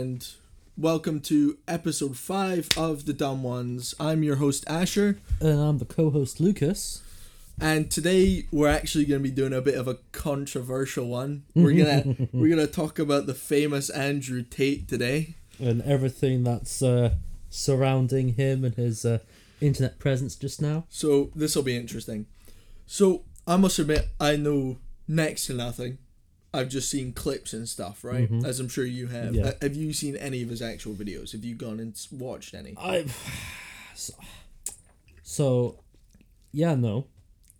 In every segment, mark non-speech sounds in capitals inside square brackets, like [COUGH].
and welcome to episode five of the Dumb Ones. I'm your host Asher, And I'm the co-host Lucas. and today we're actually going to be doing a bit of a controversial one. We're gonna [LAUGHS] we're gonna talk about the famous Andrew Tate today. and everything that's uh, surrounding him and his uh, internet presence just now. So this will be interesting. So I must admit, I know next to nothing. I've just seen clips and stuff, right? Mhm. As I'm sure you have. Yeah. Uh, Have you seen any of his actual videos? Have you gone and watched any? I [SIGHS] so, so yeah, no,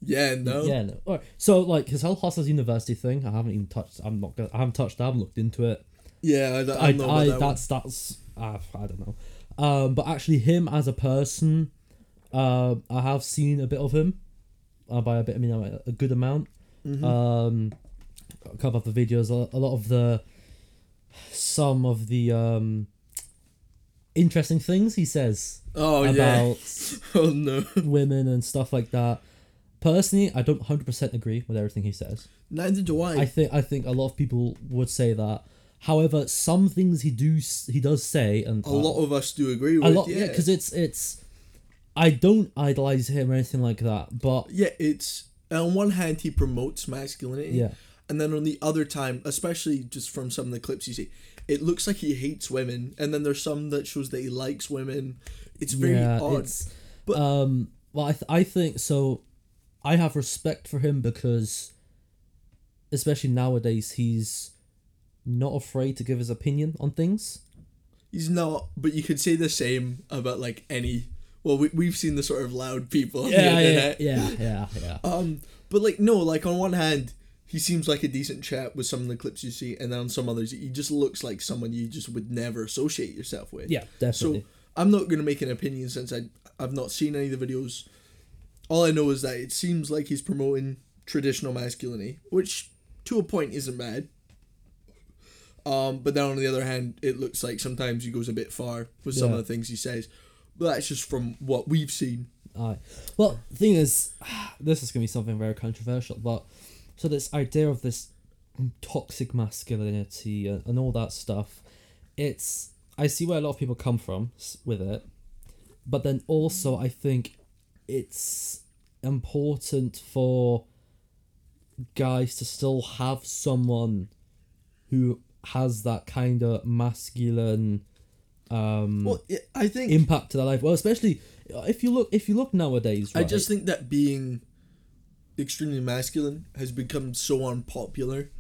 Yeah, no. yeah, no. Alright, so like his whole Hustlers University thing, I haven't even touched. I'm not gonna. I haven't touched. I haven't looked into it. Yeah, I, don't- I, I I, that one. that's that's uh, I don't know. Um, but actually, him as a person, uh, I have seen a bit of him. Uh, by a bit, I mean a, good amount. Mhm. Um, a couple of the videos, a, lot of the, some of the um, interesting things he says oh yeah. about [LAUGHS] Oh no. women and stuff like that. Personally, I don't hundred percent agree with everything he says. Neither do I. I think I think a lot of people would say that. However, some things he do he does say, and a lot of us do agree with. a lot yeah, yeah, because it's it's. I don't idolize him or anything like that, but yeah, it's on one hand he promotes masculinity, yeah, and then on the other time, especially just from some of the clips you see, it looks like he hates women, and then there's some that shows that he likes women. It's very yeah, odd. it's But- um. Well, I th- I think so. I have respect for him because, especially nowadays, he's not afraid to give his opinion on things. He's not, but you could say the same about like any. Well, we we've seen the sort of loud people on the Yeah, yeah, internet. yeah, yeah, yeah. [LAUGHS] Um, but like no, like on one hand, he seems like a decent chap with some of the clips you see, and then on some others, he just looks like someone you just would never associate yourself with. Yeah, definitely. So I'm not gonna make an opinion since I I've not seen any of the videos. All I know is that it seems like he's promoting traditional masculinity, which to a point isn't bad. Um, but then on the other hand, it looks like sometimes he goes a bit far with some of the things he says. But that's just from what we've seen. Alright. Well, the thing is, [SIGHS] this is gonna be something very controversial, but so this idea of this toxic masculinity and, and all that stuff, it's I see where a lot of people come from with it, but then also I think it's important for guys to still have someone who has that kind of masculine um Well, I think impact to their life. Well, especially if you look if you look nowadays, I just think that being extremely masculine has become so unpopular.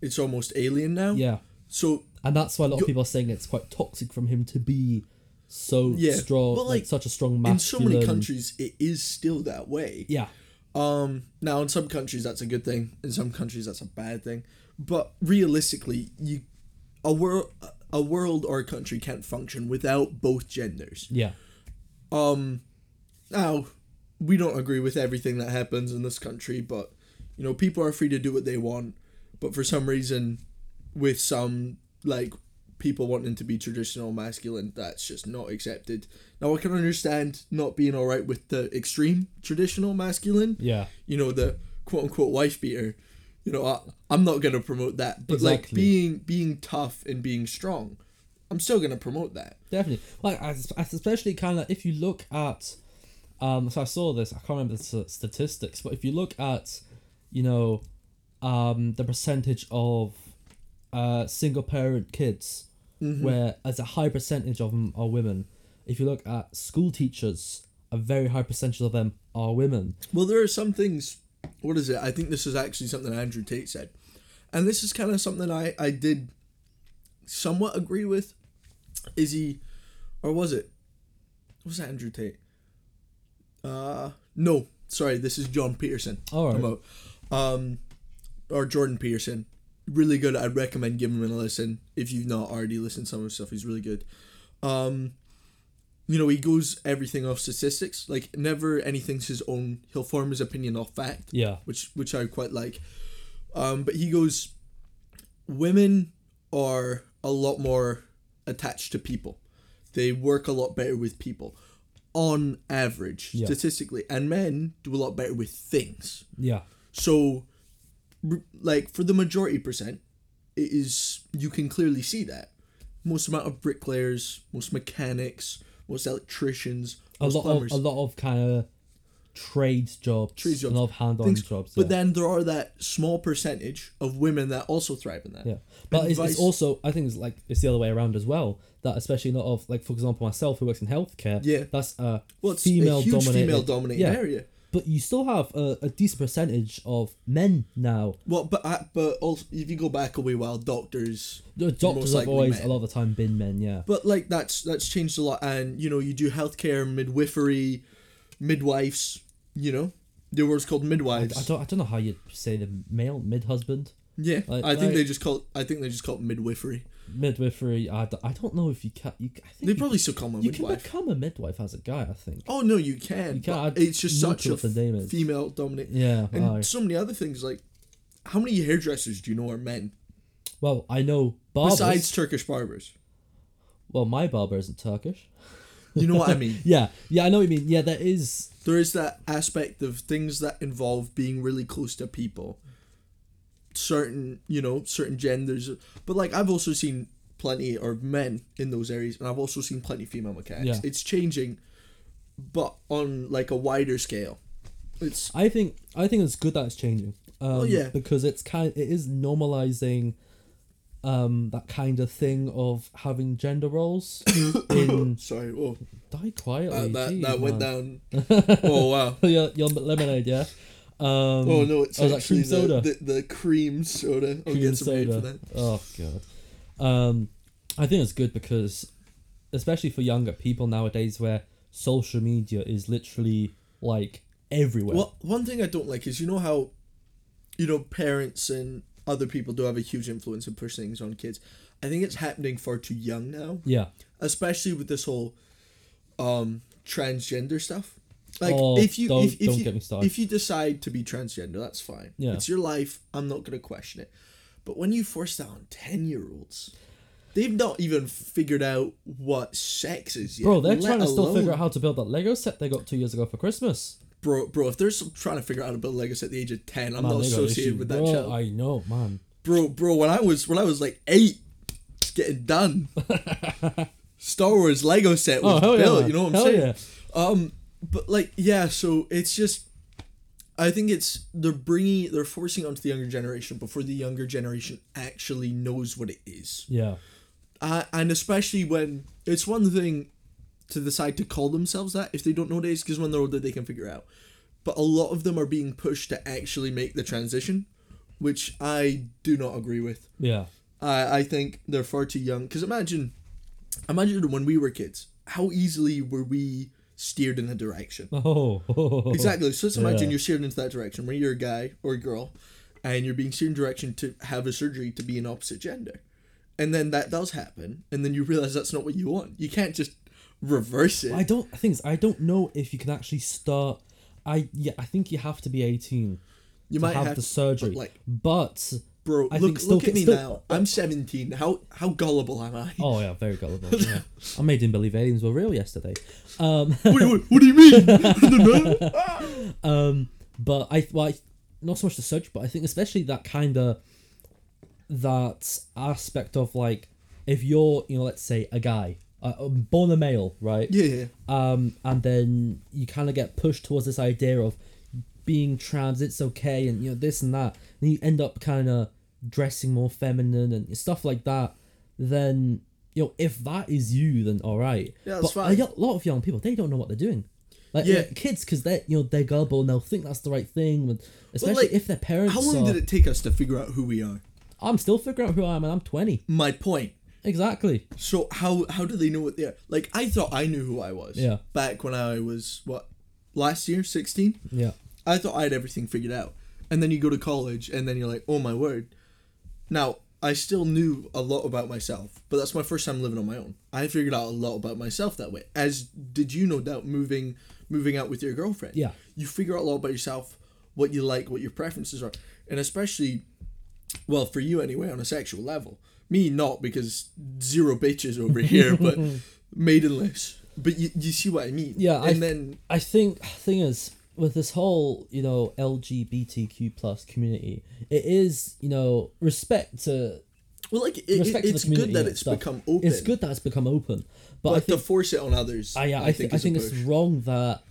It's almost alien now. yeah, So and that's why a lot You- of people are saying it's quite toxic from him to be so Yeah, strong, but, like, like, such a strong man. in so many countries, it is still that way. yeah, Um, now in some countries that's a good thing. In some countries that's a bad thing. But realistically, you a world a world or a country can't function without both genders. yeah, Um, now we don't agree with everything that happens in this country, but you know people are free to do what they want. But for some reason, with some like people wanting to be traditional masculine, that's just not accepted. Now I can understand not being all right with the extreme traditional masculine yeah, you know the quote unquote wife beater you know I, i'm not going to promote that but like being being tough and being strong i'm still going to promote that definitely. Like, especially kind of if you look at, um, so I saw this. I can't remember the statistics, but if you look at, you know, um, the percentage of, uh, single parent kids Mhm. where as a high percentage of them are women. If you look at school teachers, a very high percentage of them are women. well there are some things what is it i think this is actually something andrew tate said and this is kind of something i i did somewhat agree with is he or was it was that andrew tate uh no sorry this is john peterson All right. Um, or Jordan Peterson, really good. I'd recommend giving him a listen if you've not already listened to some of his stuff. He's really good. Um, you know, he goes everything off statistics. Like never anything's his own. He'll form his opinion off fact, Yeah. which which I quite like. Um, but he goes, women are a lot more attached to people. They work a lot better with people, on average, Yeah. statistically, and men do a lot better with things. Yeah. So, like for the majority percent, it is you can clearly see that. most amount of bricklayers, most mechanics, most electricians, a lot plumbers. of a lot of kind of trades jobs, Trades jobs, lot of hand-on jobs. But yeah. then there are that small percentage of women that also thrive in that. Yeah, but it's, it's also I think it's like it's the other way around as well. That especially not of like for example myself who works in healthcare. Yeah. that's a Well, it's female a huge dominated. female dominated yeah. area. But you still have a, a decent percentage of men now. Well, but I, but also if you go back a wee while, doctors. The doctors have always men. a lot of the time been men. Yeah, But like that's that's changed a lot, and you know you do healthcare, midwifery, midwives. You know, there was called I, midwives. I don't I don't know how you say the male mid husband yeah, Like- I think like- they just call. I think they just call it midwifery. midwifery. I, don't- I don't know if you can. You, I think They you probably still call them You can become a midwife as a guy, I think. Oh no, you can. You can, it's just such a what the name is. female dominated. Yeah. And aye. so many other things like, how many hairdressers do you know are men Well, I know barbers. besides Turkish barbers? well, my barber isn't Turkish. [LAUGHS] You know what I mean? [LAUGHS] Yeah, yeah, I know what you mean. Yeah, there is. There is that aspect of things that involve being really close to people. Certain, you know, certain genders, but like I've also seen plenty of men in those areas, and I've also seen plenty of female mechanics. Yeah. It's changing, but on like a wider scale. It's I think I think it's good that it's changing. Um, Oh, yeah. Because it's kind. It is normalizing. Um, that kind of thing of having gender roles [COUGHS] in [COUGHS] sorry. Oh, die quietly. that that, Jeez, that went down. [LAUGHS] oh wow. [LAUGHS] your, your lemonade, yeah. Um, Oh no, it's oh, is actually cream soda? The, the, the cream soda. I'll cream get some hate for soda. that. Oh god. Um, I think it's good because, especially for younger people nowadays, where social media is literally like everywhere. Well, one thing I don't like is you know how, you know, parents and other people do have a huge influence and push things on kids. I think it's happening far too young now, Yeah. especially with this whole, um, transgender stuff. Like Oh, if you don't- if, if don't you get me started. if you decide to be transgender, that's fine. Yeah. it's your life. I'm not gonna question it. But when you force that on ten year olds, they've not even figured out what sex is yet. Bro, they're trying to still figure out how to build that Lego set they got two years ago for Christmas. Bro, bro, if they're trying to figure out how to build Legos at the age of ten, I'm Man, not associated with that Bro, child. I know, man. Bro, bro, when I was when I was like eight, it's getting done. [LAUGHS] Star Wars Lego set was Oh built. yeah! You know what I'm hell saying? Yeah. Um, but like, yeah. So it's just, I think it's they're bringing they're forcing onto the younger generation before the younger generation actually knows what it is. Yeah. Uh, and especially when it's one thing to decide to call themselves that if they don't know what it is, because when they're older they can figure it out. But a lot of them are being pushed to actually make the transition, which I do not agree with. Yeah. I I think they're far too young. Because imagine, imagine when we were kids, how easily were we steered in a direction? [LAUGHS] Oh. Exactly. So let's imagine Yeah. you're steered into that direction where you're a guy or a girl, and you're being steered in direction to have a surgery to be an opposite gender, and then that does happen, and then you realize that's not what you want. You can't just reverse it. I don't. Things I don't know if you can actually start. I yeah. I think you have to be eighteen you to might have, have, the surgery. but, like, but bro. I look, still look at me still- now. I'm 17. How how gullible am I? oh yeah, very gullible. yeah. I made him believe aliens were real yesterday. Um, [LAUGHS] wait, what do you mean? I don't know. um, but I well, I, not so much the surgery, but I think especially that kind of that aspect of like if you're you know let's say a guy uh, um, born a male right yeah, yeah. um, and then you kind of get pushed towards this idea of being trans, it's okay, and you know this and that, and you end up kind of dressing more feminine and stuff like that. Then you know if that is you, then all right. Yeah, that's but fine. A lot of young people they don't know what they're doing. Like Yeah. yeah. kids, because they're you know they're gullible and they'll think that's the right thing, and especially like, if their parents. How long are, did it take us to figure out who we are? I'm still figuring out who I am, and I'm twenty. My point. Exactly. So how how do they know what they are? Like I thought I knew who I was. Yeah. Back when I was what, last year, sixteen. Yeah. I thought I had everything figured out, and then you go to college, and then you're like, oh my word. Now I still knew a lot about myself, but that's my first time living on my own. I figured out a lot about myself that way. As did you, no doubt, moving moving out with your girlfriend. Yeah. You figure out a lot about yourself, what you like, what your preferences are, and especially, well, for you anyway, on a sexual level. Me not because zero bitches over here, but [LAUGHS] maidenless. But you, you see what I mean. Yeah, I And th- then I think thing is with this whole you know LGBTQ plus community, it is you know respect to Well, like it, it, respect to the it's good that it's stuff. become open. It's good that it's become open, but, but, I to force it on others. I, yeah, I, think I think it's wrong that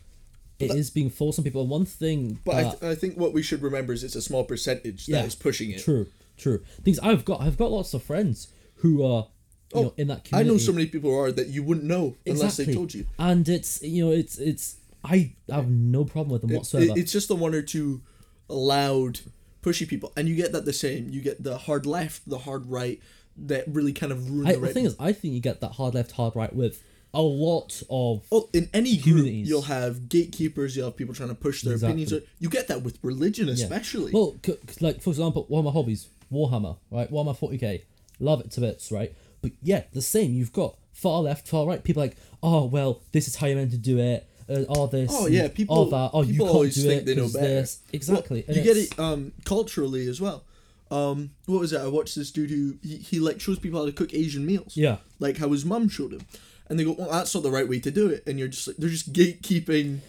it that- is being forced on people. And one thing, But I, th- I think what we should remember is it's a small percentage that Yeah, is pushing it. true, true. Things I've got, I've got lots of friends who are, you Oh, know, in that community. I know so many people are that you wouldn't know unless they told you. and it's you know it's it's I have no problem with them It- whatsoever. it- it's just the one or two loud, pushy people, and you get that the same. You get the hard left, the hard right, that really kind of ruin I, the the thing is, I think you get that hard left, hard right with a lot of Oh, in any group, you'll have gatekeepers. You'll have people trying to push their Exactly. opinions. You get that with religion, Yeah. especially. Well, c- c- like for example, one of my hobbies, Warhammer, right? Warhammer 40k, love it to bits, right? But yeah, the same. You've got far left, far right. People like, oh well, this is how you're meant to do it. Uh, all this. Oh yeah, people. all that. Oh, you can't always do think it they know better. this. Exactly. Well, you get it um culturally as well. Um, what was it? I watched this dude who he, he like shows people how to cook Asian meals. Yeah. Like how his mum showed him, and they go, "Well, that's not the right way to do it." And you're just like, they're just gatekeeping.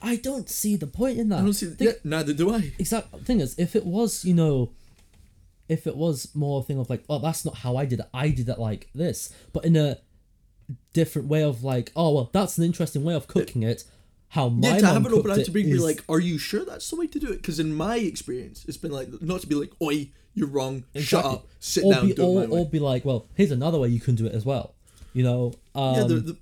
I don't see the point in that. I don't see. Think- yeah, neither do I. exact thing is if it was you know if it was more a thing of like oh that's not how i did it i did it like this but in a different way of like oh well that's an interesting way of cooking it how my Yeah, to have an open eye to be is- like, "Are you sure that's the way to do it?" Because in my experience, it's been like not to be like, "Oi, you're wrong. Shut up. Sit or down. be, do or, it my way." or be like well here's another way you can do it as well you know um, yeah, the, the,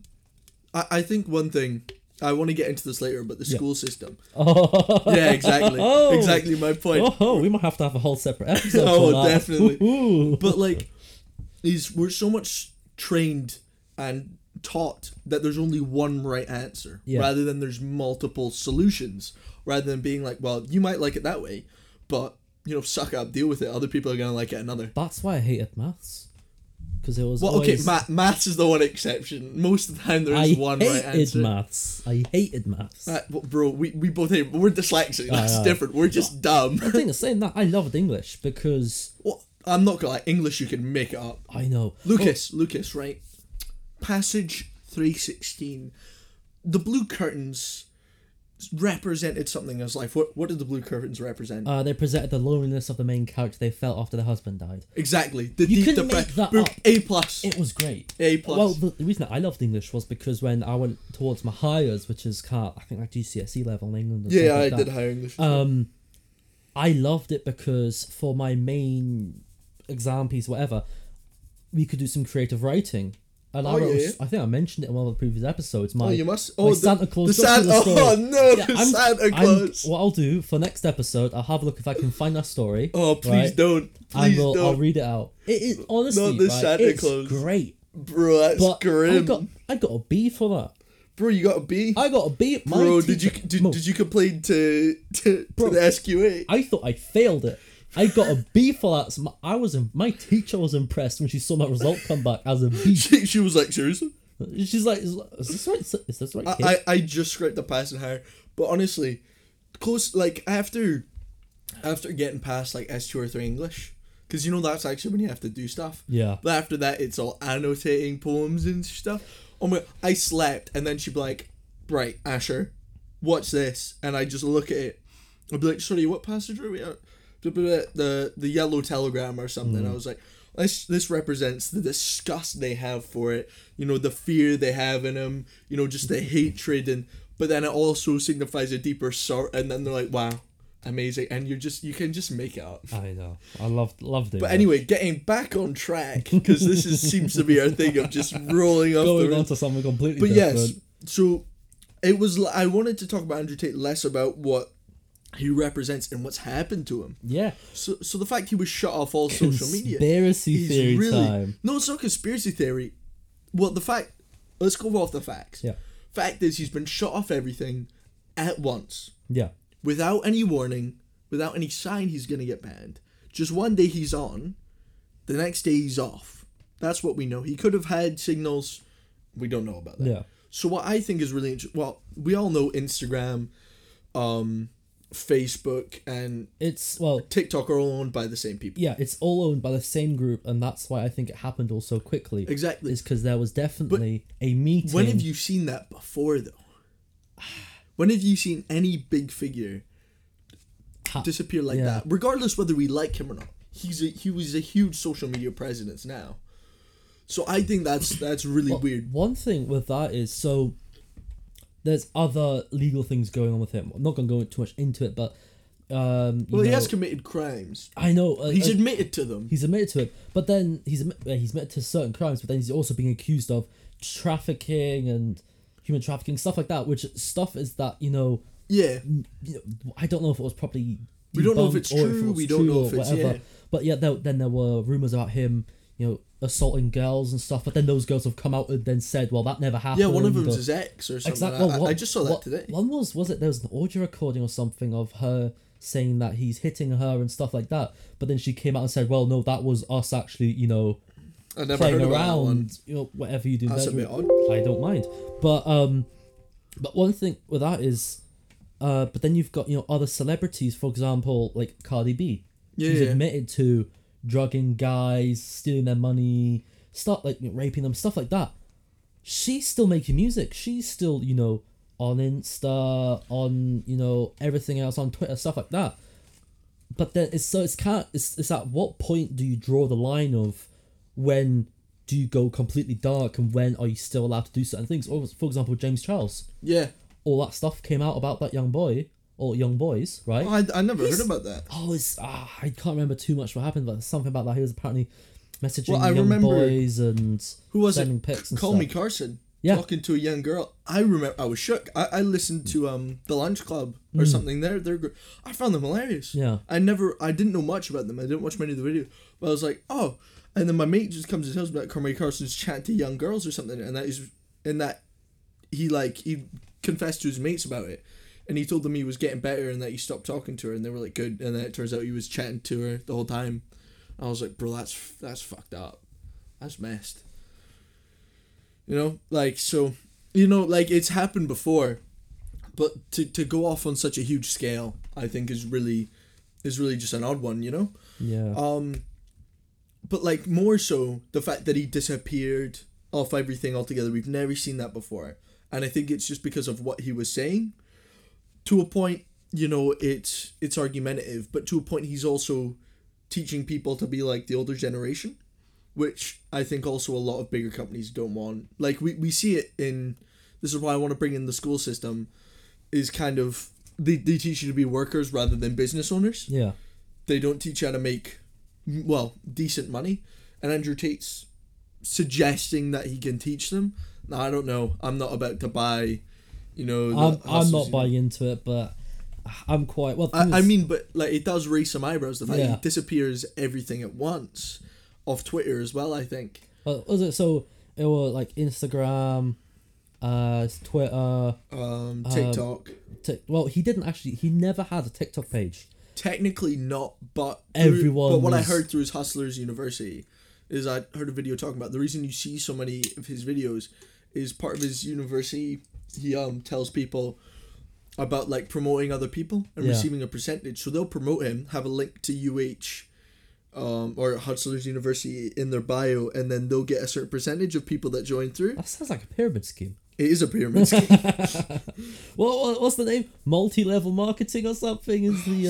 I, I think one thing I want to get into this later, but the school system. [LAUGHS] Yeah, exactly, Oh. exactly my point. oh we might have to have a whole separate episode Oh, definitely. Ooh. But like, is we're so much trained and taught that there's only one right answer, Yeah. rather than there's multiple solutions. Rather than being like, well, you might like it that way, but you know, suck up, deal with it. Other people are gonna like it another. that's why i hated maths because it was Well, always, okay, math, maths is the one exception. Most of the time, there's I one right answer. I hated maths. I hated maths. Uh, well, bro, we, we both hate. We're dyslexic. That's know. different. We're just dumb. the thing is, saying that, I loved English because well, I'm not gonna lie. English, you can make it up. I know Lucas, Lucas, right? Passage 316. The blue curtains represented something as life. What what did the blue curtains represent? Uh, they presented the loneliness of the main character they felt after their husband died. exactly. The you deep depression. that. A plus. It was great. A plus. Well, the, the reason that I loved English was because when I went towards my higher, which is kind of, I think like GCSE level in England. Or yeah, something I like did that, higher English. well. Um, I loved it because for my main exam piece, whatever, we could do some creative writing. And I, Oh, wrote, yeah. I think I mentioned it in one of the previous episodes. Oh, my oh, you must. Oh, the Santa Claus The story. Oh no, Yeah, I'm- Santa I'm- what I'll do for next episode, I'll have a look if I can find that story. oh, please right? don't. and Please we'll, I'll read it out. It is honestly, the right, Santa it's Claus. great. bro. That's But I got I got a B for that. bro, you got a B. I got a B. My bro, did you did, did you complain to to, to the SQA? I thought I failed it. I got a B for that. So my, I was in, my teacher was impressed when she saw my result come back as a B. [LAUGHS] She, she was like, seriously. She's like, "Is, is this right? Is this right?" Kid? I, I, I just scraped the passing higher, but honestly, close like after after getting past like S two or three English, because you know that's actually when you have to do stuff. yeah. But after that, it's all annotating poems and stuff. Oh my! I slept, and then she'd be like, "Right, Asher, watch this," and I just look at it. I'd be like, "Sorry, what passage are we at?" The the yellow telegram or something. Mm. I was like, "This this represents the disgust they have for it. You know, the fear they have in them. You know, just the mm. hatred and." But then it also signifies a deeper sort, and then they're like, "Wow, amazing!" And you're just you can just make it up. I know. I loved loved it. But anyway, getting back on track because this is, seems to be our thing of just rolling off going the. on to something completely but different. yes, so it was. I wanted to talk about Andrew Tate less about what he represents and what's happened to him. Yeah. So, so the fact he was shut off all social media. Conspiracy theory really- time. No, it's not conspiracy theory. Well, the fact. Let's go off the facts. Yeah. Fact is, he's been shut off everything at once Yeah. without any warning, without any sign he's gonna get banned. Just one day he's on, the next day he's off. That's what we know. He could have had signals. We don't know about that. Yeah. So what I think is really interesting. Well, we all know Instagram, um, Facebook, and It's well, TikTok are all owned by the same people. yeah, it's all owned by the same group, and that's why I think it happened all so quickly. Exactly. Is because there was definitely a meeting. When have you seen that before, though? [SIGHS] When have you seen any big figure Ha- disappear like yeah. that, regardless whether we like him or not? he's a he was a huge social media presence now. So I think that's that's really Well, weird. One thing with that is so there's other legal things going on with him. I'm not gonna go too much into it, but um, Well, he has committed crimes. I know uh, He's uh, admitted to them. he's admitted to it, but then he's admit, uh, he's admitted to certain crimes, but then he's also being accused of trafficking and human trafficking stuff like that. Which stuff is that you know, Yeah. you know I don't know if it was properly. We don't know if it's true, it we don't know or if it's- whatever. yeah. But yeah, there, then there were rumors about him, you know, assaulting girls and stuff. But then those girls have come out and then said, "Well, that never happened." Yeah, one of them's or- his ex or something. Exactly. I, just saw that today. One was was it there was an audio recording or something of her saying that he's hitting her and stuff like that. But then she came out and said, "Well, no, that was us actually, you know, I never playing heard about that one. around, you know, whatever you do." That's a bedroom." bit odd. I don't mind, but um, but one thing with that is, uh, but then you've got you know other celebrities, for example, like Cardi B, Yeah, who's yeah. admitted to drugging guys, stealing their money, stuff like raping them, stuff like that. She's still making music. She's still, you know, on Insta, on you know everything else on Twitter, stuff like that. But then it's so it's kind it's it's at what point do you draw the line of when do you go completely dark and when are you still allowed to do certain things? Or for example, James Charles, Yeah. all that stuff came out about that young boy or young boys, right? Oh, I, I never He's- heard about that. Oh, it's ah, I can't remember too much what happened, but something about that. He was apparently messaging Well, young boys and Who was sending it? pics and Call stuff. me Carson. Yeah. Talking to a young girl. I remember. I was shook. I, I listened to um the Lunch Club or something. They're they're. I found them hilarious. Mm. Yeah. I never. I didn't know much about them. I didn't watch many of the videos. But I was like, oh. And then my mate just comes and tells me that CallMeCarson's chatting to young girls or something, and that is, and that he like he confessed to his mates about it, and he told them he was getting better and that he stopped talking to her, and they were like good, and then it turns out he was chatting to her the whole time. I was like, bro, that's that's fucked up, that's messed. You know, like so, you know, like it's happened before, but to to go off on such a huge scale, I think is really, is really just an odd one. You know. Yeah. Um, but like more so the fact that he disappeared off everything altogether. We've never seen that before, and I think it's just because of what he was saying. To a point, you know, it's it's argumentative, but to a point, he's also teaching people to be like the older generation, which I think also a lot of bigger companies don't want. Like we we see it in. This is why I want to bring in the school system, is kind of they, they teach you to be workers rather than business owners yeah. they don't teach you how to make well decent money and andrew tate's suggesting that he can teach them now i don't know i'm not about to buy you know I'm, I'm not buying into it, but I'm quite well. I, I mean but like it does raise some eyebrows the fact Yeah. he disappears everything at once off twitter as well i think uh, was it so? It was like Instagram, uh, Twitter. um tiktok Tik well, he didn't actually. He never had a TikTok page. technically not but through- Everyone but what i heard through his hustlers university is i heard a video talking about the reason you see so many of his videos is part of his university he um tells people about like promoting other people and Yeah. receiving a percentage so they'll promote him have a link to uh um, or Hustlers University in their bio, and then they'll get a certain percentage of people that join through. That sounds like a pyramid scheme. It is a pyramid [LAUGHS] scheme. [LAUGHS] What, what what's the name? Multi-level marketing or something is the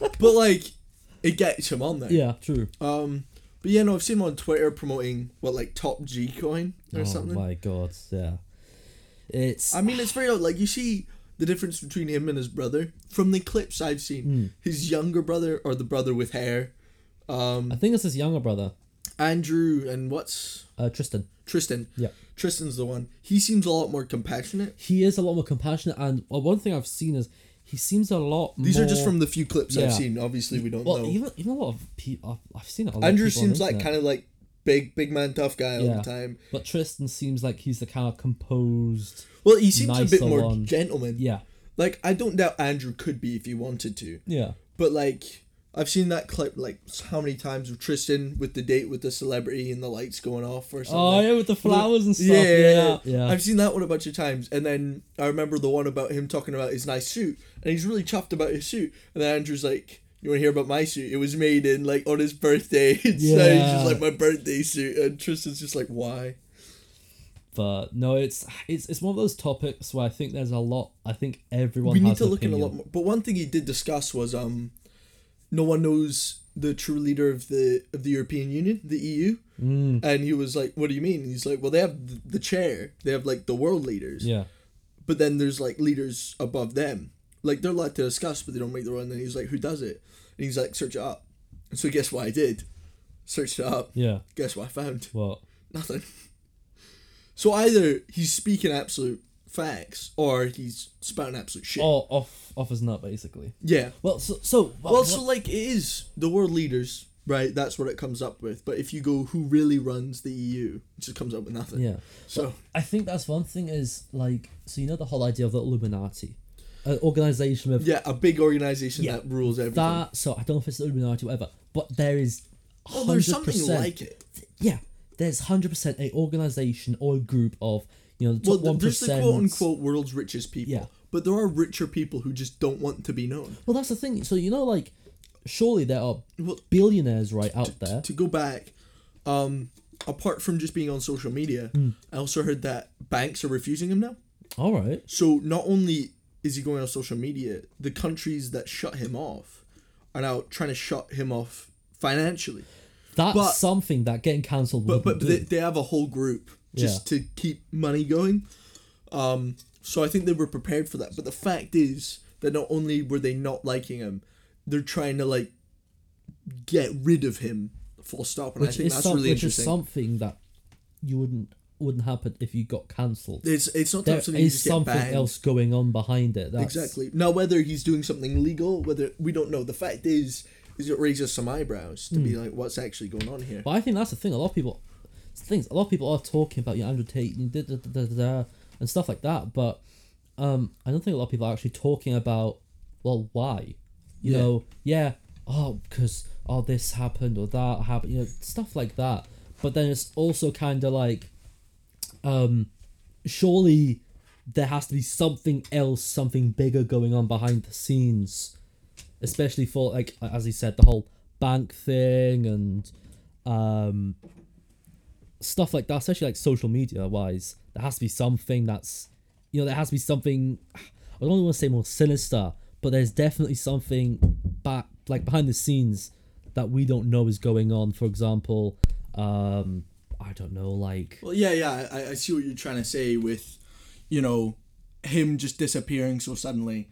uh [LAUGHS] but like, it gets him on there. yeah true. Um, but yeah, no, I've seen him on Twitter promoting what like Top G Coin or oh something. Oh my god, yeah. It's I mean, it's very. Like you see the difference between him and his brother from the clips I've seen. Hmm. His younger brother or the brother with hair, um, I think it's his younger brother, Andrew and what's uh, Tristan. Tristan. Yeah. Tristan's the one. He seems a lot more compassionate. He is a lot more compassionate, and one thing I've seen is he seems a lot. These more, are just from the few clips Yeah. I've seen. Obviously, we don't Well, know. even even a lot of people. I've seen it. A lot Andrew of people on seems like kind of like big, big man, tough guy all Yeah. the time. But Tristan seems like he's the kind of composed. Well, he seems a bit Nicer more one. gentleman. Yeah, Like I don't doubt Andrew could be if he wanted to. yeah, But like I've seen that clip like how many times with Tristan with the date with the celebrity and the lights going off or something. Oh yeah, with the flowers and stuff. Yeah, Yeah, yeah. I've seen that one a bunch of times, and then I remember the one about him talking about his nice suit, and he's really chuffed about his suit, and then Andrew's like, "You want to hear about my suit? It was made in like on his birthday." [LAUGHS] It's yeah. he's Yeah. just like my birthday suit, and Tristan's just like, "Why?" But no, it's it's it's one of those topics where I think there's a lot. I think everyone we need to look in a lot more. But one thing he did discuss was um, no one knows the true leader of the of the European Union, the EU, Mm, and he was like, "What do you mean?" And he's like, "Well, they have th- the chair. They have like the world leaders, yeah. but then there's like leaders above them. Like they're allowed to discuss, but they don't make their own." And then he's like, "Who does it?" And he's like, "Search it up." And so guess what I did? Searched it up. Yeah. Guess what I found? What? Nothing. So either he's speaking absolute facts or he's spouting absolute shit. Oh, off off his nut basically. Yeah. Well, so so Well, so like it is the world leaders, right? That's what it comes up with. But if you go, who really runs the EU? It just comes up with nothing. yeah. So I think that's one thing is like so you know the whole idea of the Illuminati, an organization with yeah, a big organization Yeah. that rules everything. that. So I don't know if it's the Illuminati or whatever, but there is. well, there's something percent. like it. Yeah, there's hundred percent a organization or a group of you know the Well, top th- one there's the quote unquote world's richest people. Yeah. But there are richer people who just don't want to be known. Well, that's the thing. So you know, like, surely there are Well, billionaires right out there. to go back, um, apart from just being on social media, Hmm. I also heard that banks are refusing him now. All right. So not only is he going on social media, the countries that shut him off are now trying to shut him off financially. That's But- something that getting cancelled But but do. they, they have a whole group just to keep money going. Um, so I think they were prepared for that. But the fact is that not only were they not liking him, they're trying to like get rid of him. Full stop. And I which think is that's some, really which is interesting. something that you wouldn't wouldn't happen if you got cancelled. it's it's not There something you is get something else going on behind it. That's, Exactly. Now, whether he's doing something legal, whether we don't know. The fact is, is it raises some eyebrows to be Hmm. like, what's actually going on here? But I think that's the thing. A lot of people, things. A lot of people are talking about you know, Andrew Tate and da, da, da, da, da, and stuff like that. But um, I don't think a lot of people are actually talking about well, why? You Yeah. know, yeah, oh, because oh, this happened or that happened. You know, stuff like that. But then it's also kind of like, um, surely there has to be something else, something bigger going on behind the scenes, especially for like as he said, the whole bank thing and um stuff like that, especially like social media wise. There has to be something that's, you know, there has to be something. I don't want to say more sinister, but there's definitely something back like behind the scenes that we don't know is going on. For example, um, I don't know, like Well, yeah, yeah, I, I see what you're trying to say with, you know, him just disappearing so suddenly.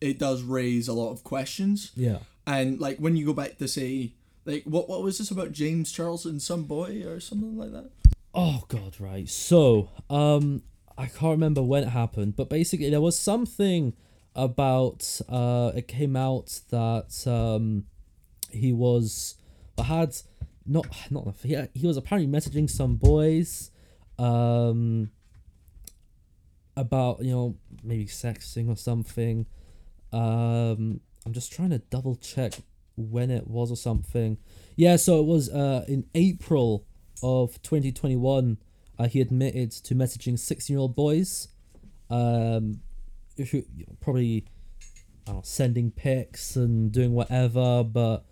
It does raise a lot of questions, yeah. and like when you go back to say, like, what what was this about James Charles and some boy or something like that? Oh god, right. So, um I can't remember when it happened, but basically there was something about uh it came out that um he was I not not he, he was apparently messaging some boys um about you know maybe sexting or something. Um i'm just trying to double check when it was or something. Yeah so it was uh in april of 2021 uh, he admitted to messaging 16 year old boys um who know, probably uh, sending pics and doing whatever but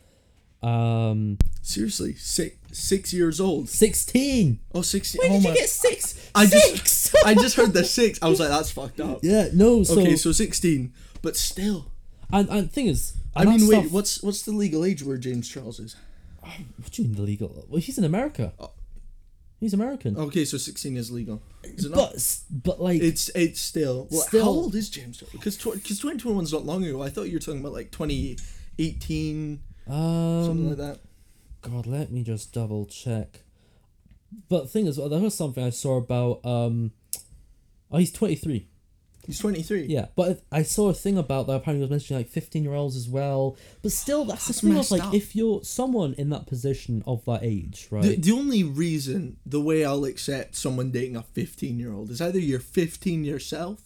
um Seriously, six six years old. 16 Oh, 16. Where oh did my. you get six? I just six? [LAUGHS] I just heard the six. I was like, that's fucked up. yeah, no. So, okay, so 16, but still. and, and the thing is, I mean, wait, stuff- what's what's the legal age where James Charles is? What do you mean the legal? Well, he's in America. Oh. He's American. Okay, so 16 is legal. Is it not? but s- but like It's it's still. Well, Still- how old is James? Charles? Because because 2021's not long ago. I thought you were talking about like 2018, something um like that. God, let me just double check. But the thing is, well, there was something I saw about um. Oh, he's twenty three. He's 23. Yeah, but I saw a thing about that. Apparently, was mentioning like fifteen year olds as well. But still, that's, That's the thing of messed like up. if you're someone in that position of that age, right? The, the only reason the way I'll accept someone dating a 15 year old is either you're 15 yourself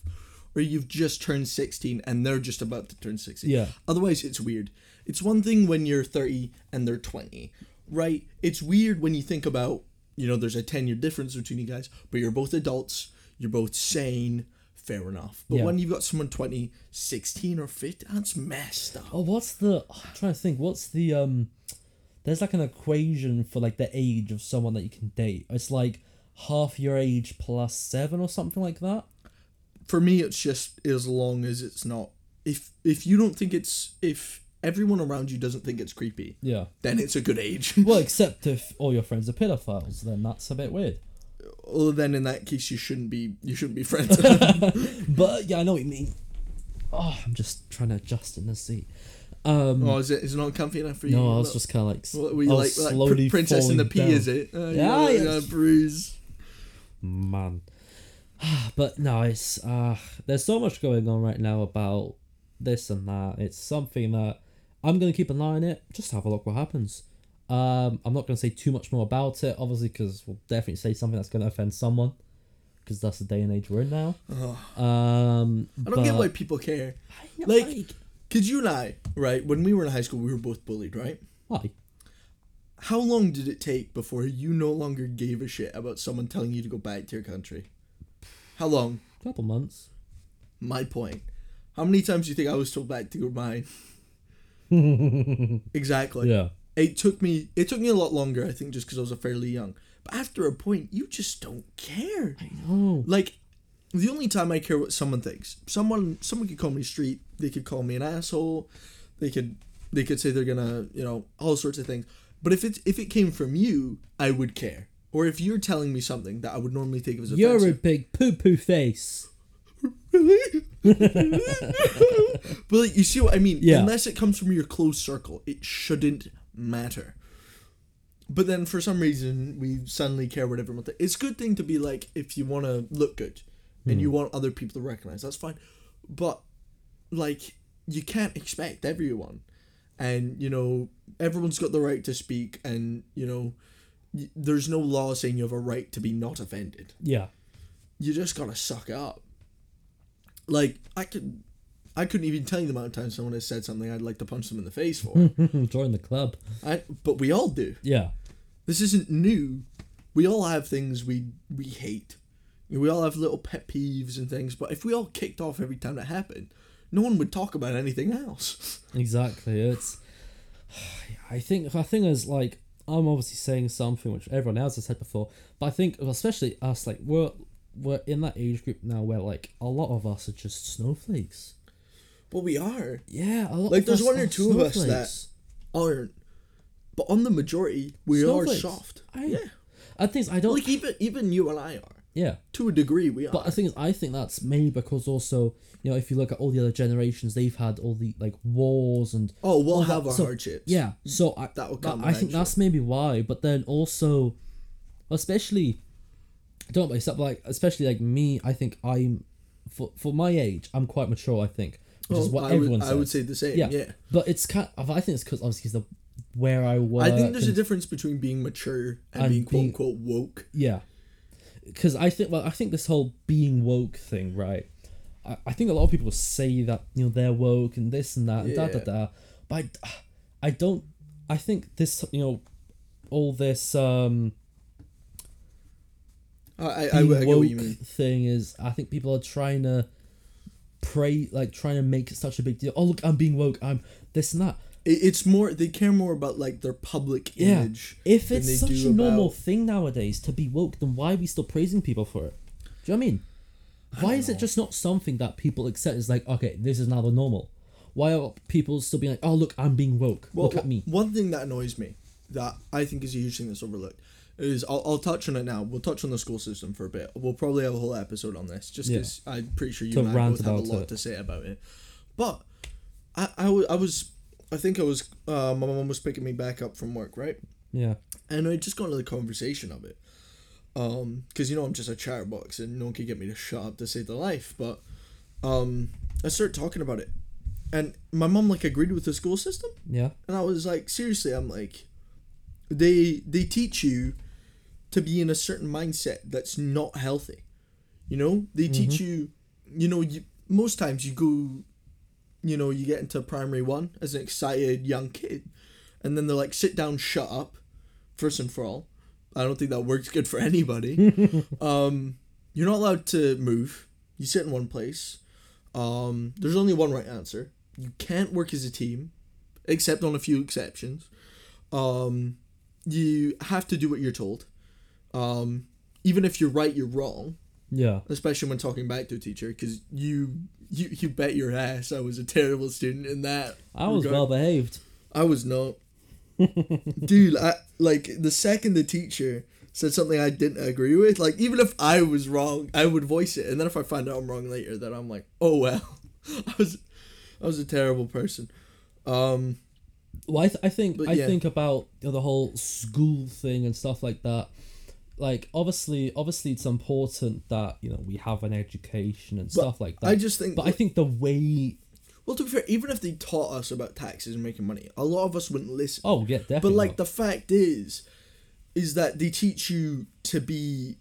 or you've just turned 16 and they're just about to turn 16. Yeah. Otherwise, it's weird. It's one thing when you're 30 and they're 20, right? It's weird when you think about, you know, there's a 10 year difference between you guys, but you're both adults, you're both sane, fair enough. But Yeah. when you've got someone 20, 16 or 15, that's messed up. Oh, what's the? I'm trying to think. What's the um? There's like an equation for like the age of someone that you can date. It's like half your age plus seven or something like that. for me it's just as long as it's not if if you don't think it's if everyone around you doesn't think it's creepy, Yeah. then it's a good age. [LAUGHS] Well, [LAUGHS] except if all your friends are pedophiles, then that's a bit weird. well, then in that case, you shouldn't be you shouldn't be friends. [LAUGHS] But yeah, I know what you mean. Oh, I'm just trying to adjust in the seat. Um, oh, is it is it not comfy enough for you? no, I was just kind of like, s- What were you I like, was like slowly Princess and the falling Pea? down. Is it? Uh, Yeah, you yes. bruise. man. [SIGHS] but no, it's uh, there's so much going on right now about this and that. It's something that I'm gonna keep an eye on it. Just have a look what happens. Um, I'm not gonna say too much more about it, obviously, because we'll definitely say something that's gonna offend someone, because that's the day and age we're in now. Um, I don't get why people care. Know, like- Cause you and I, right, when we were in high school, we were both bullied, right? why? How long did it take before you no longer gave a shit about someone telling you to go back to your country? How long? A couple months. My point. How many times do you think I was told back to go mine? [LAUGHS] Exactly. Yeah. It took me. It took me a lot longer, I think, just because I was a fairly young. But after a point, you just don't care. I know. Like, the only time I care what someone thinks, someone someone could call me street. They could call me an asshole. They could they could say they're gonna you know all sorts of things. But if it if it came from you, I would care. Or if you're telling me something that I would normally take as a You're a big poo poo face. [LAUGHS] really. [LAUGHS] but like, you see what I mean? Yeah. Unless it comes from your close circle, it shouldn't matter. But then for some reason we suddenly care what everyone thinks. It's a good thing to be like if you want to look good and you hmm. want other people to recognize. That's fine. But like you can't expect everyone. And you know everyone's got the right to speak and you know y- there's no law saying you have a right to be not offended Yeah. you just gotta suck it up. Like I could, I couldn't even tell you the amount of times someone has said something I'd like to punch them in the face for. [LAUGHS] Join the club. I, but we all do. Yeah. This isn't new. We all have things we we hate. We all have little pet peeves and things. But if we all kicked off every time that happened, no one would talk about anything else. [LAUGHS] Exactly. It's. I think. I think is like I'm obviously saying something which everyone else has said before, but I think especially us, like we're we're in that age group now where like a lot of us are just snowflakes. But we are Yeah, a lot. Like, there's one or two of us that- aren't. But on the majority, we Snowflakes. are soft. I- yeah. I think I don't. Like even even you and I are yeah, to a degree. We are. but thing is, I think that's mainly because also you know if you look at all the other generations, they've had all the like wars and oh, we'll have that- our so- hardships. Yeah, so I That will come I think that's maybe why. But then also, especially, I don't except like especially like me, I think I'm for for my age, I'm quite mature. I think, which is Oh, what I everyone would, says. I would say the same. yeah. Yeah. but it's kind. Of, I think it's because obviously 'cause the where I work. I think there's a difference between being mature and, And being quote being- unquote woke. Yeah. Because I think, well, I think this whole being woke thing, right? I, I think a lot of people say that, you know, they're woke and this and that and da da da. But I, I don't, I think this, you know, all this um I I, I, I woke what you mean. thing is, I think people are trying to pray, like trying to make such a big deal. Oh, look, I'm being woke. I'm this and that. It's more they care more about like their public Yeah. image. If it's such a normal about- thing nowadays to be woke, then why are we still praising people for it? Do you know what I mean? Why don't is it just not something that people accept as like, okay, this is now the normal? Why are people still being like, oh look, I'm being woke. Well, look at me. One thing that annoys me that I think is a huge thing that's overlooked is I'll, I'll touch on it now. We'll touch on the school system for a bit. We'll probably have a whole episode on this just Yeah. because I'm pretty sure you To and I both have a lot it. to say about it. But I, I, I was I think I was uh, my mom was picking me back up from work right Yeah. and I just got into the conversation of it. Um, because you know I'm just a chatterbox and no one can get me to shut up to save their life. But um, I started talking about it, and my mom like agreed with the school system, Yeah. and I was like, seriously, I'm like, they they teach you to be in a certain mindset that's not healthy. You know, they teach you, you know, you most times you go, you know, you get into primary one as an excited young kid, and then they're like, sit down, shut up, first and for all. I don't think that works good for anybody. [LAUGHS] um, you're not allowed to move. You sit in one place. Um, there's only one right answer. You can't work as a team, except on a few exceptions. Um, you have to do what you're told. Um, even if you're right, you're wrong. Yeah. especially when talking back to a teacher, because you you you bet your ass I was a terrible student in that. I was regard. well behaved. I was not. [LAUGHS] Dude, I like the second the teacher said something I didn't agree with, like even if I was wrong, I would voice it, and then if I find out I'm wrong later, then I'm like, oh well, [LAUGHS] I was, I was a terrible person. Um, Well, I, th- I think I yeah. think about you know, the whole school thing and stuff like that. Like obviously, obviously, it's important that you know we have an education and stuff like that. I just think, but I think the way, well, to be fair, even if they taught us about taxes and making money, a lot of us wouldn't listen. oh yeah, definitely. But like not. the fact is, is that they teach you to be.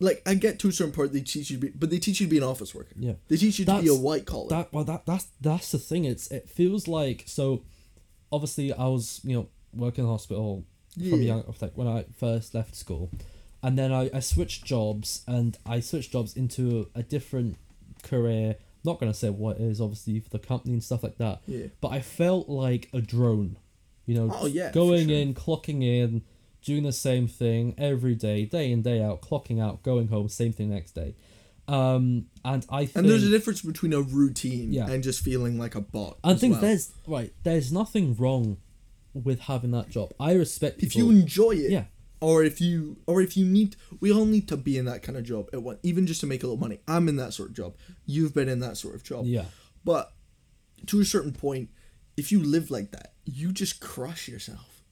Like I get to a certain part, they teach you to be, but they teach you to be an office worker. yeah, They teach you to be a white collar. that well that that's that's the thing. It's it feels like so. Obviously, I was you know working in a hospital from young like when I first left school, and then I, I switched jobs and I switched jobs into a, a different career. Not gonna say what it is, obviously for the company and stuff like that. Yeah. But I felt like a drone, you know, Oh, yeah, going sure. in, clocking in, doing the same thing every day, day in day out, clocking out, going home, same thing next day. Um, and I think And there's a difference between a routine Yeah. and just feeling like a bot. I think well. there's right. There's nothing wrong with having that job. I respect people. if you enjoy it, yeah, or if you or if you need, we all need to be in that kind of job at one, even just to make a little money. I'm in that sort of job. You've been in that sort of job. yeah, But to a certain point, if you live like that, you just crush yourself.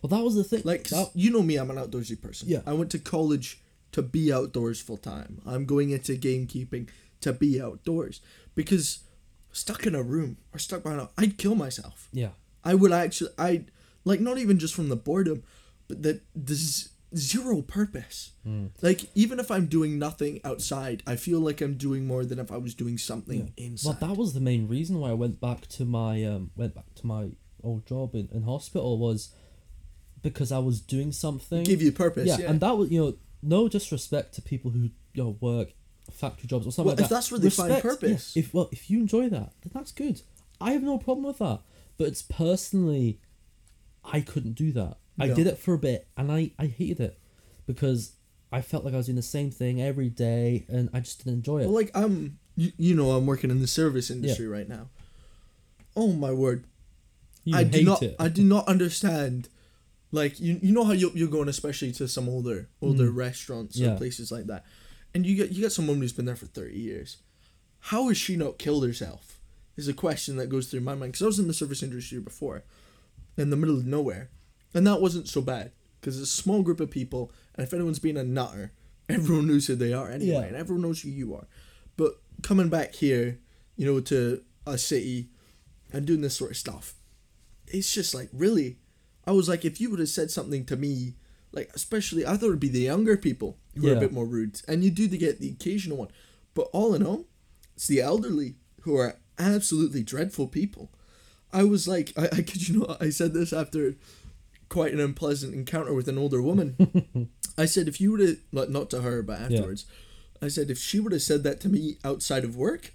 well, that was the thing. Like that, you know me, I'm an outdoorsy person. Yeah. I went to college to be outdoors full time. I'm going into gamekeeping to be outdoors because stuck in a room or stuck behind a, I'd kill myself. yeah, I would actually, I like not even just from the boredom, but that the z- zero purpose. Hmm. Like even if I'm doing nothing outside, I feel like I'm doing more than if I was doing something inside. well, that was the main reason why I went back to my um went back to my old job in, in hospital was because I was doing something. Give you purpose. yeah, Yeah, and that was you know no disrespect to people who you know work factory jobs or something Well, like if that. that's where they find yeah, purpose. if well, if you enjoy that, then that's good. I have no problem with that. But it's personally, I couldn't do that. I did it for a bit, and I I hated it because I felt like I was doing the same thing every day, and I just didn't enjoy it. well, like I'm, you, you know, I'm working in the service industry right now. Oh my word! you I hate do not, it. I do not understand. Like you, you know how you you're going especially to some older older restaurants or Mm. Yeah. places like that, and you get you get some woman who's been there for thirty years. How has she not killed herself? Is a question that goes through my mind because I was in the service industry before, in the middle of nowhere, and that wasn't so bad because it's a small group of people, and if anyone's being a nutter, [LAUGHS] everyone knows who they are anyway, Yeah. and everyone knows who you are. But coming back here, you know, to a city, and doing this sort of stuff, it's just like really i was like if you would have said something to me like especially i thought it'd be the younger people who are a bit more rude and you do get the occasional one but all in all it's the elderly who are absolutely dreadful people. I was like i, I kid [LAUGHS] you not i said this after quite an unpleasant encounter with an older woman. [LAUGHS] I said if you would have like, not to her but afterwards i said if she would have said that to me outside of work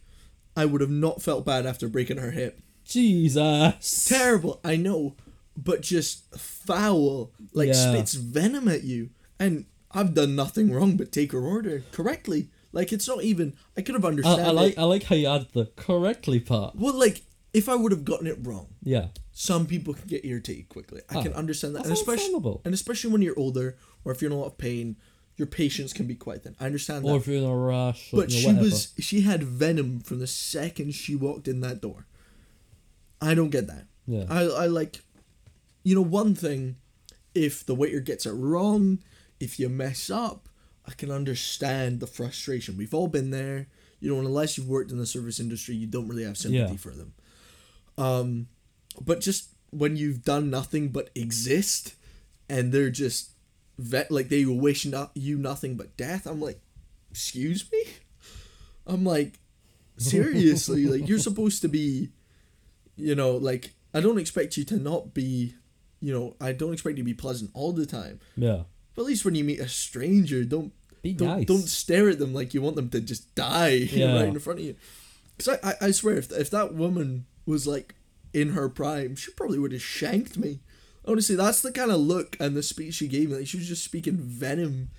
i would have not felt bad after breaking her hip. Jesus. terrible i know but just foul like Yeah. spits venom at you. And i've done nothing wrong but take her order correctly like it's not even i could have understood I like I like how you add the correctly part. well like if i would have gotten it wrong Yeah. some people can get irritated quickly i Oh, can ah, understand that that's and especially understandable. and especially when you're older or if you're in a lot of pain your patience can be quite thin i understand Or that if you're in a rush. Or, but she whatever. was she had venom from the second she walked in that door i don't get that Yeah. I, I like, you know, one thing, if the waiter gets it wrong, if you mess up, I can understand the frustration. We've all been there. You know, unless you've worked in the service industry, you don't really have sympathy Yeah. for them. Um, but just when you've done nothing but exist, and they're just vet like they wish not you nothing but death. I'm like, excuse me. I'm like, seriously, like you're [LAUGHS] supposed to be, you know, like I don't expect you to not be, you know, I don't expect you to be pleasant all the time. yeah. But at least when you meet a stranger, don't Be don't, nice. don't stare at them like you want them to just die [LAUGHS] Yeah. right in front of you. Because I, I, I swear, if, if that woman was like in her prime, she probably would have shanked me. Honestly, that's the kind of look and the speech she gave me. Like she was just speaking venom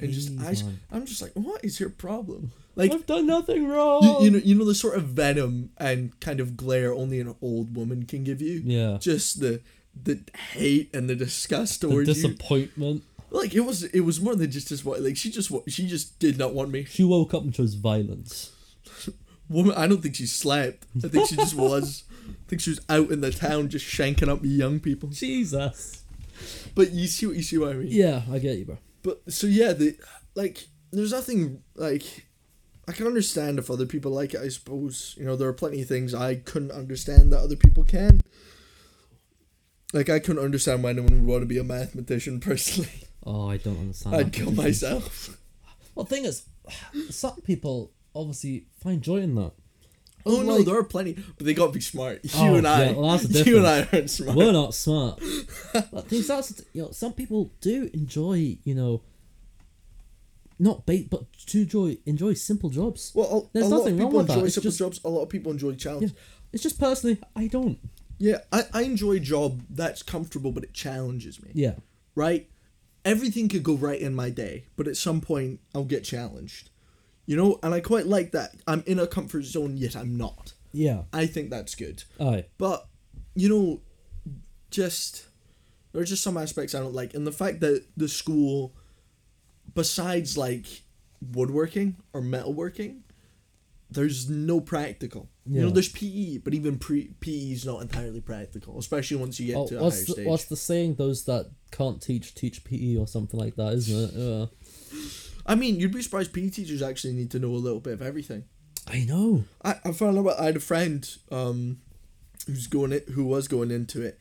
and just Jeez, I, man. I'm just like, what is your problem? Like I've done nothing wrong. you, you know you know the sort of venom and kind of glare only an old woman can give you. yeah. Just the the hate and the disgust The towards you. Like it was it was more than just just what like she just she just did not want me. She woke up and chose violence. [LAUGHS] Woman, I don't think she slept. I think she just [LAUGHS] was. I think she was out in the town just shanking up young people. Jesus. But you see what you see what I mean. Yeah, I get you, bro. But so yeah, the like there's nothing like I can understand if other people like it. I suppose you know there are plenty of things I couldn't understand that other people can. Like I couldn't understand why anyone would want to be a mathematician [LAUGHS] personally. Oh, I don't understand. I'd kill myself. Well, the thing is, some people obviously find joy in that. Oh no, there are plenty, but they got to be smart. You Oh, and I, yeah, well, [LAUGHS] you and I aren't smart. We're not smart. [LAUGHS] but things that's you know, some people do enjoy, you know, not bait, but to enjoy enjoy simple jobs. Well, a, There's a lot of nothing wrong people with that, it's simple just- jobs. A lot of people enjoy challenge. Yeah. It's just personally, I don't. Yeah, I, I enjoy a job that's comfortable, but it challenges me. Yeah, Right? Everything could go right in my day, but at some point I'll get challenged. You know, and I quite like that. I'm in a comfort zone, yet I'm not. yeah, I think that's good. Oh, aye, But, you know, just there are just some aspects I don't like. And the fact that the school, besides like woodworking or metalworking, there's no practical. Yeah. You know, there's PE, but even pre PE is not entirely practical, especially once you get Oh, to a higher the, stage. what's the saying? Those that can't teach teach PE or something like that, isn't it? Yeah. I mean, you'd be surprised PE teachers actually need to know a little bit of everything. I know. I, I found out I had a friend um who's going it who was going into it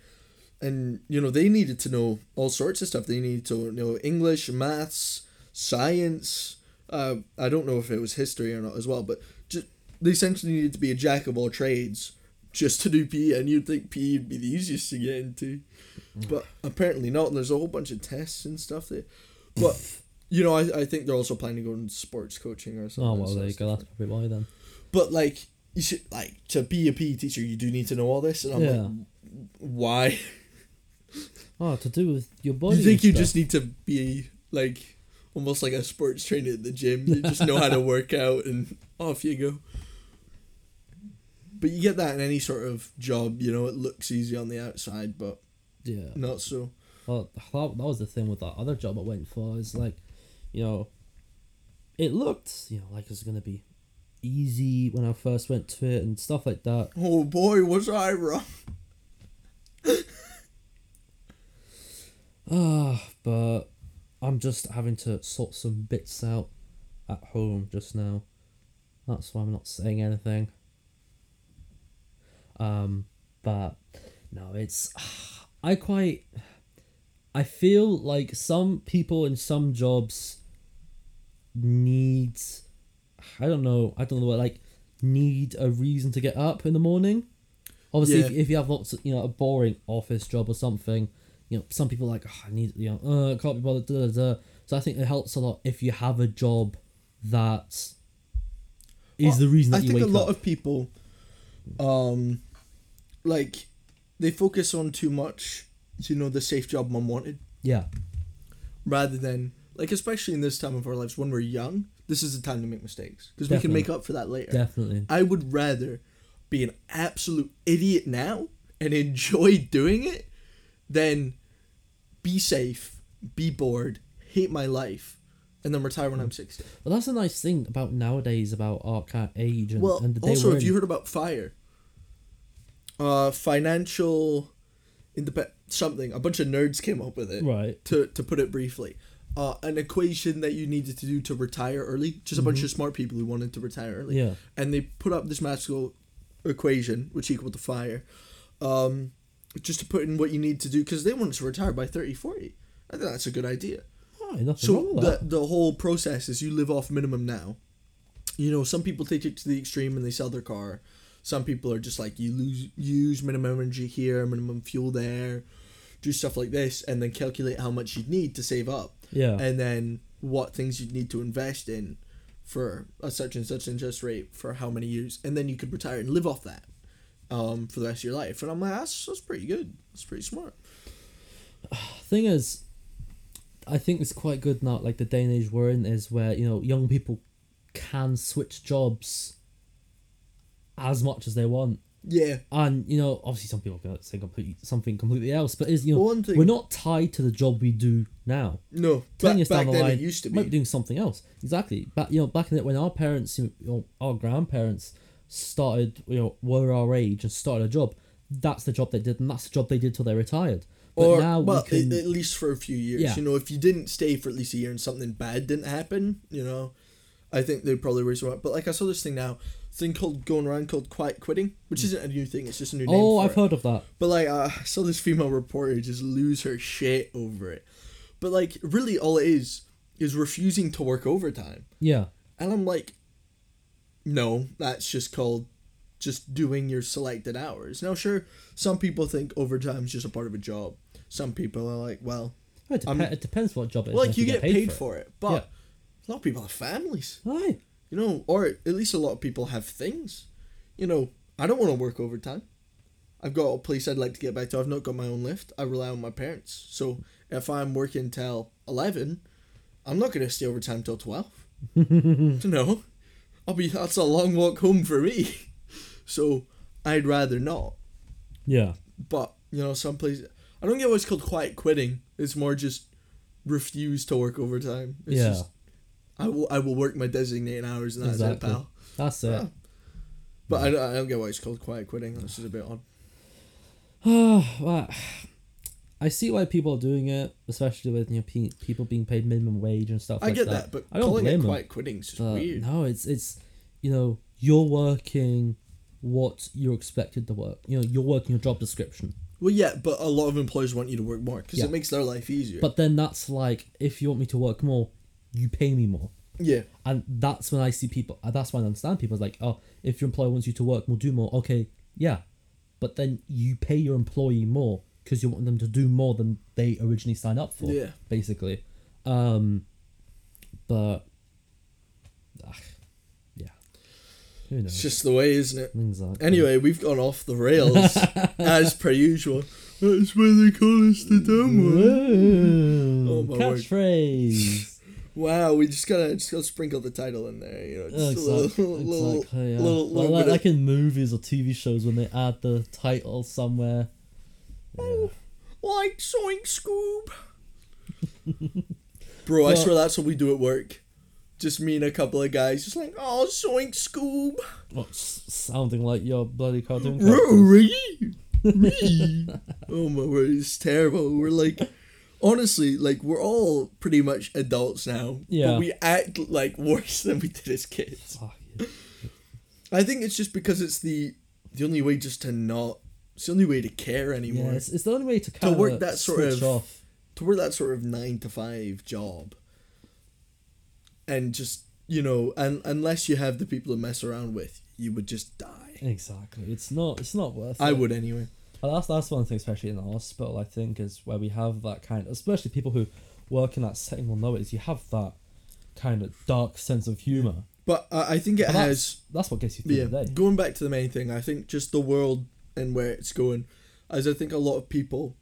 and you know they needed to know all sorts of stuff. They needed to know English, maths, science. Uh, I don't know if it was history or not as well, but just they essentially needed to be a jack of all trades just to do PE, and you'd think PE would be the easiest to get into, mm. but apparently not. And there's a whole bunch of tests and stuff there, but. You know, I, I think they're also planning to go into sports coaching or something. Oh well, so there you go. That's probably why then. but like you should like to be a PE teacher, you do need to know all this, and I'm Yeah. like, why? Oh, to do with your body. you think you just need to be like almost like a sports trainer at the gym? You just know how to [LAUGHS] work out, and off you go. But you get that in any sort of job, you know. It looks easy on the outside, but yeah. not so. Well, that, that was the thing with that other job I went for. Is like, you know, it looked you know like it was gonna be easy when I first went to it and stuff like that. Oh boy, was I wrong? [SIGHS] Ah, but I'm just having to sort some bits out at home just now. That's why I'm not saying anything. Um, but no, it's [SIGHS] I quite I feel like some people in some jobs need I don't know, I don't know what like need a reason to get up in the morning. Obviously, if, Yeah. if you have lots of you know a boring office job or something, you know some people are like oh, I need you know uh, can't be bothered. Da, da, da. So I think it helps a lot if you have a job that is Well, the reason that I you think a lot up. of people, um, like, they focus on too much, you know, the safe job mom wanted, yeah, rather than like, especially in this time of our lives when we're young. This is the time to make mistakes because we can make up for that later. definitely. I would rather be an absolute idiot now and enjoy [LAUGHS] doing it than be safe, be bored, hate my life, and then retire when I'm sixty. Well, that's a nice thing about nowadays about our age and, Well, and the day also, have in. you heard about fire? Uh, financial, independent something. A bunch of nerds came up with it. right? To to put it briefly, uh, an equation that you needed to do to retire early. Just a bunch of smart people who wanted to retire early. Mm-hmm. Yeah. And they put up this magical equation, which equal to fire, um, just to put in what you need to do because they wanted to retire by 30, 40. I think that's a good idea. So the the whole process is you live off minimum now. You know, some people take it to the extreme and they sell their car. Some people are just like you lose use minimum energy here, minimum fuel there, do stuff like this, and then calculate how much you'd need to save up, Yeah. and then what things you'd need to invest in for a such and such interest rate for how many years, and then you could retire and live off that um, for the rest of your life. And I'm like, that's, that's pretty good. That's pretty smart. [SIGHS] thing is, I think it's quite good now. Like the day and age we're in is where you know young people can switch jobs as much as they want, Yeah. and you know obviously some people can say completely something completely else, but is you know One thing. we're not tied to the job we do now. No. Ten years back down the then line, it used to might be be. doing something else. Exactly. Back you know back in it when our parents, you know, our grandparents started, you know, were our age and started a job. That's the job they did, and that's the job they did till they retired. Or well, we can. at, least for a few years. Yeah. You know, if you didn't stay for at least a year and something bad didn't happen, you know, I think they'd probably raise it up. But like I saw this thing now, thing called going around called quiet quitting, which isn't a new thing. It's just a new name. oh, I've it. heard of that. But like uh, I saw this female reporter just lose her shit over it. But like really, all it is is refusing to work overtime, Yeah. and I'm like, no, that's just called just doing your selected hours. Now, sure, some people think overtime is just a part of a job. Some people are like, well, It, dep- it depends what job it is. well, like you get paid, for it. it, but Yeah. a lot of people have families, Aye. you know, or at least a lot of people have things. You know, I don't want to work overtime. I've got a place I'd like to get back to. I've not got my own lift. I rely on my parents. So if I'm working till eleven, I'm not gonna stay overtime till twelve. [LAUGHS] no, I'll be. That's a long walk home for me. [LAUGHS] So I'd rather not. Yeah. But you know, some places I don't get what's called quiet quitting. It's more just refuse to work overtime. It's yeah. just I will I will work my designated hours and that's Exactly. it, pal. That's it. Yeah. But I, don't- I don't get why it's called quiet quitting. This is a bit odd. [SIGHS] well, I see why people are doing it, especially with you know pe- people being paid minimum wage and stuff. Like that. I like get that. that, but I don't calling it quiet quitting is just weird. no, it's it's you know you're working what you're expected to work. You know you're working your job description. Well, yeah, but a lot of employers want you to work more because Yeah. it makes their life easier. But then that's like if you want me to work more, you pay me more. yeah, And that's when I see people. uh, That's when I understand people. It's like, oh, if your employer wants you to work more, do more. Okay, yeah, but then you pay your employee more because you want them to do more than they originally signed up for. Yeah. basically. Um, but ah, who knows? it's just the way, isn't it? exactly. Anyway, we've gone off the rails [LAUGHS] as per usual. That's why they call us the dumb one. Oh, my catchphrase. [LAUGHS] Wow, we just gotta just gotta sprinkle the title in there, you know, just a Exactly. little, little, exactly, yeah. little, little like, like in movies or TV shows when they add the title somewhere. Yeah. like Soink Scoob. [LAUGHS] Bro, I swear that's what we do at work. Just me and a couple of guys, just like, oh, Soink Scoob. S- sounding like your bloody cartoon characters. Rory, me. oh my word, it's terrible. We're like, honestly, like we're all pretty much adults now. Yeah. But we act like worse [LAUGHS] than we did as kids. Fuck yeah. I think it's just because it's the the only way just to not. It's the only way to care Yeah, anymore. it's, it's the only way to kind work of that sort of- off. to work that sort of nine to five job and just you know and unless you have the people to mess around with you would just die Exactly. It's not. It's not worth. i it. would anyway But that's that's one thing, especially in the hospital. I think is where we have that kind, especially people who work in that setting will know it. Is you have that kind of dark sense of humor. but uh, i think it But that's, has that's what gets you through yeah the day. going back to the main thing i think just the world and where it's going as i think a lot of people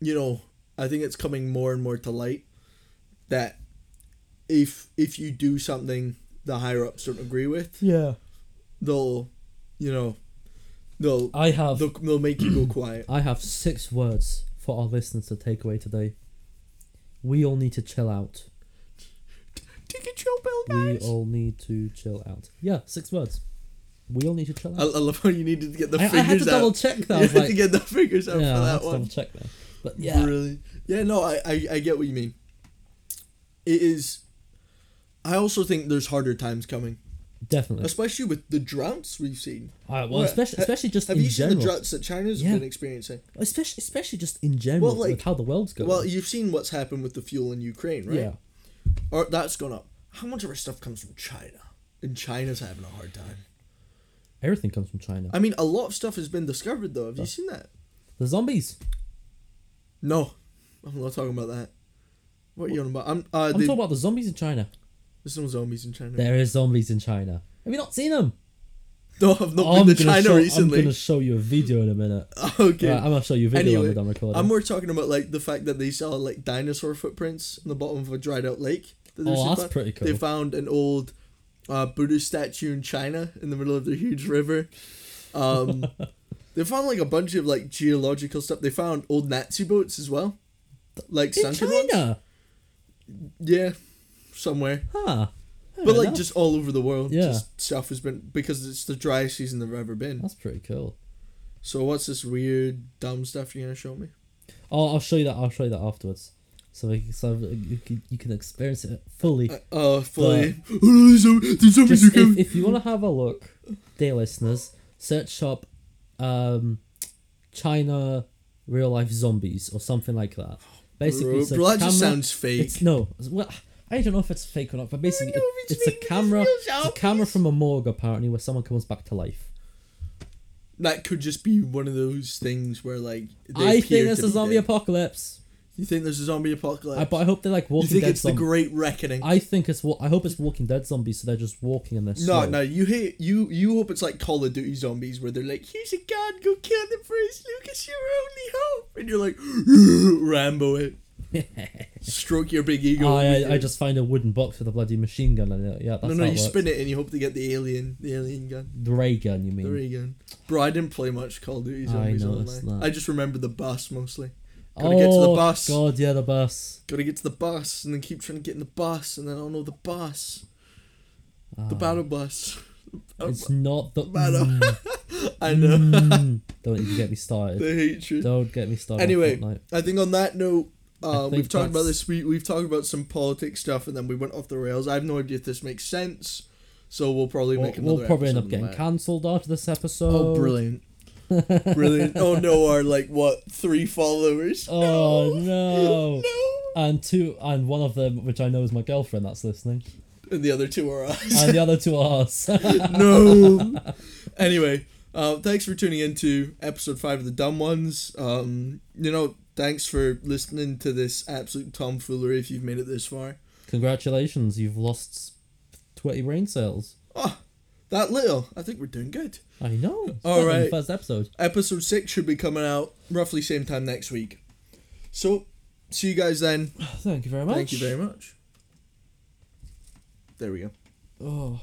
you know i think it's coming more and more to light that if if you do something the higher ups don't agree with Yeah. they'll you know they'll I have they'll, they'll make you go [CLEARS THROAT] quiet I have six words for our listeners to take away today. We all need to chill out. take a chill pill guys. We all need to chill out. Yeah, six words. We all need to chill out. I love how you needed to get the I, I figures [LAUGHS] had to double check that. I You was had like, to get the figures out yeah, for I had that to double one. check that. But yeah, Really? Yeah, no, I, I, I get what you mean. It is. I also think there's harder times coming, definitely. especially with the droughts we've seen. Uh, well, especially especially just Have in you seen the droughts that China's Yeah. been experiencing? especially especially just in general Well, like- with how the world's going. Well, you've seen what's happened with the fuel in Ukraine, right? yeah, Or that's gone up. How much of our stuff comes from China? And China's having a hard time. everything comes from China. I mean, a lot of stuff has been discovered though. Have you seen that? the zombies. No, I'm not talking about that. What are you on about? I'm. Uh, I'm they, talking about the zombies in China. There's no zombies in China. There is zombies in China. Have you not seen them? [LAUGHS] No, I've not I'm been to China show, I'm gonna show you a video in a minute. [LAUGHS] Okay. Right, I'm gonna show you a video Anyway, done recording. I'm more talking about like the fact that they saw like dinosaur footprints in the bottom of a dried out lake. that oh, found. that's pretty cool. They found an old uh, Buddha statue in China in the middle of the huge river. Um, [LAUGHS] they found like a bunch of like geological stuff. They found old Nazi boats as well, like in sunken ones. China, Yeah, somewhere, huh? but like just all over the world. Yeah. just stuff has been because it's the driest season they've ever been. That's pretty cool. So what's this weird dumb stuff you're gonna show me? Oh, I'll show you that. I'll show you that afterwards. So, we, so you can, you can experience it fully. Uh, oh, fully. Some- [GASPS] there's zombies Just if, if you want to have a look, dear listeners, search up um, China real life zombies or something like that. Basically, Bro, it's bro, that camera. just sounds fake. It's no. Well, I don't know if it's fake or not, but basically, it, it's it's a fake, but it's camera. It's a camera from a morgue apparently, where someone comes back to life. That could just be one of those things where like. they I think it's to a zombie dead. apocalypse. You think there's a zombie apocalypse? I, but I hope they're like you Walking think Dead it's the zombies. Great Reckoning? I think it's. I hope it's Walking Dead zombies, so they're just walking in they're no, slow. no, you hate you. You hope it's like Call of Duty zombies, where they're like, "Here's a gun, go kill them first, Lucas. You're only hope," and you're like, [GASPS] Rambo it, stroke your big ego. Oh, with I, I just find a wooden box with a bloody machine gun in it. Yeah, that's no, no, you works. spin it and you hope to get the alien, the alien gun, The ray gun, you mean? the ray gun. Bro, I didn't play much Call of Duty I zombies noticed online. that. I just remember the bus mostly. oh, Gotta get to the bus. God, yeah, the bus. Gotta get to the bus and then keep trying to get in the bus and then oh no, the bus, the Ah, battle bus. It's not the. [LAUGHS] Battle. Mm, [LAUGHS] I know mm. don't even get me started. [LAUGHS] the hatred. Don't get me started. Anyway. I think on that note, uh, we've talked about this. We we've talked about some politics stuff, and then we went off the rails. I have no idea if this makes sense, so we'll probably We'll, make another. we'll probably end up getting cancelled after this episode. Oh, brilliant! [LAUGHS] brilliant! Oh no, our like what three followers? Oh no. [LAUGHS] no! And two, and one of them, which I know is my girlfriend, that's listening, And the other two are us. and the other two are us. [LAUGHS] no. Anyway, uh, thanks for tuning in to episode five of the Dumb Ones. Um, you know, thanks for listening to this absolute tomfoolery. If you've made it this far, Congratulations, you've lost twenty brain cells. oh, that little. I think we're doing good. I know. All better than the right. First episode. Episode six should be coming out roughly same time next week. So, see you guys then. [SIGHS] Thank you very much. Thank you very much. There we go. Oh.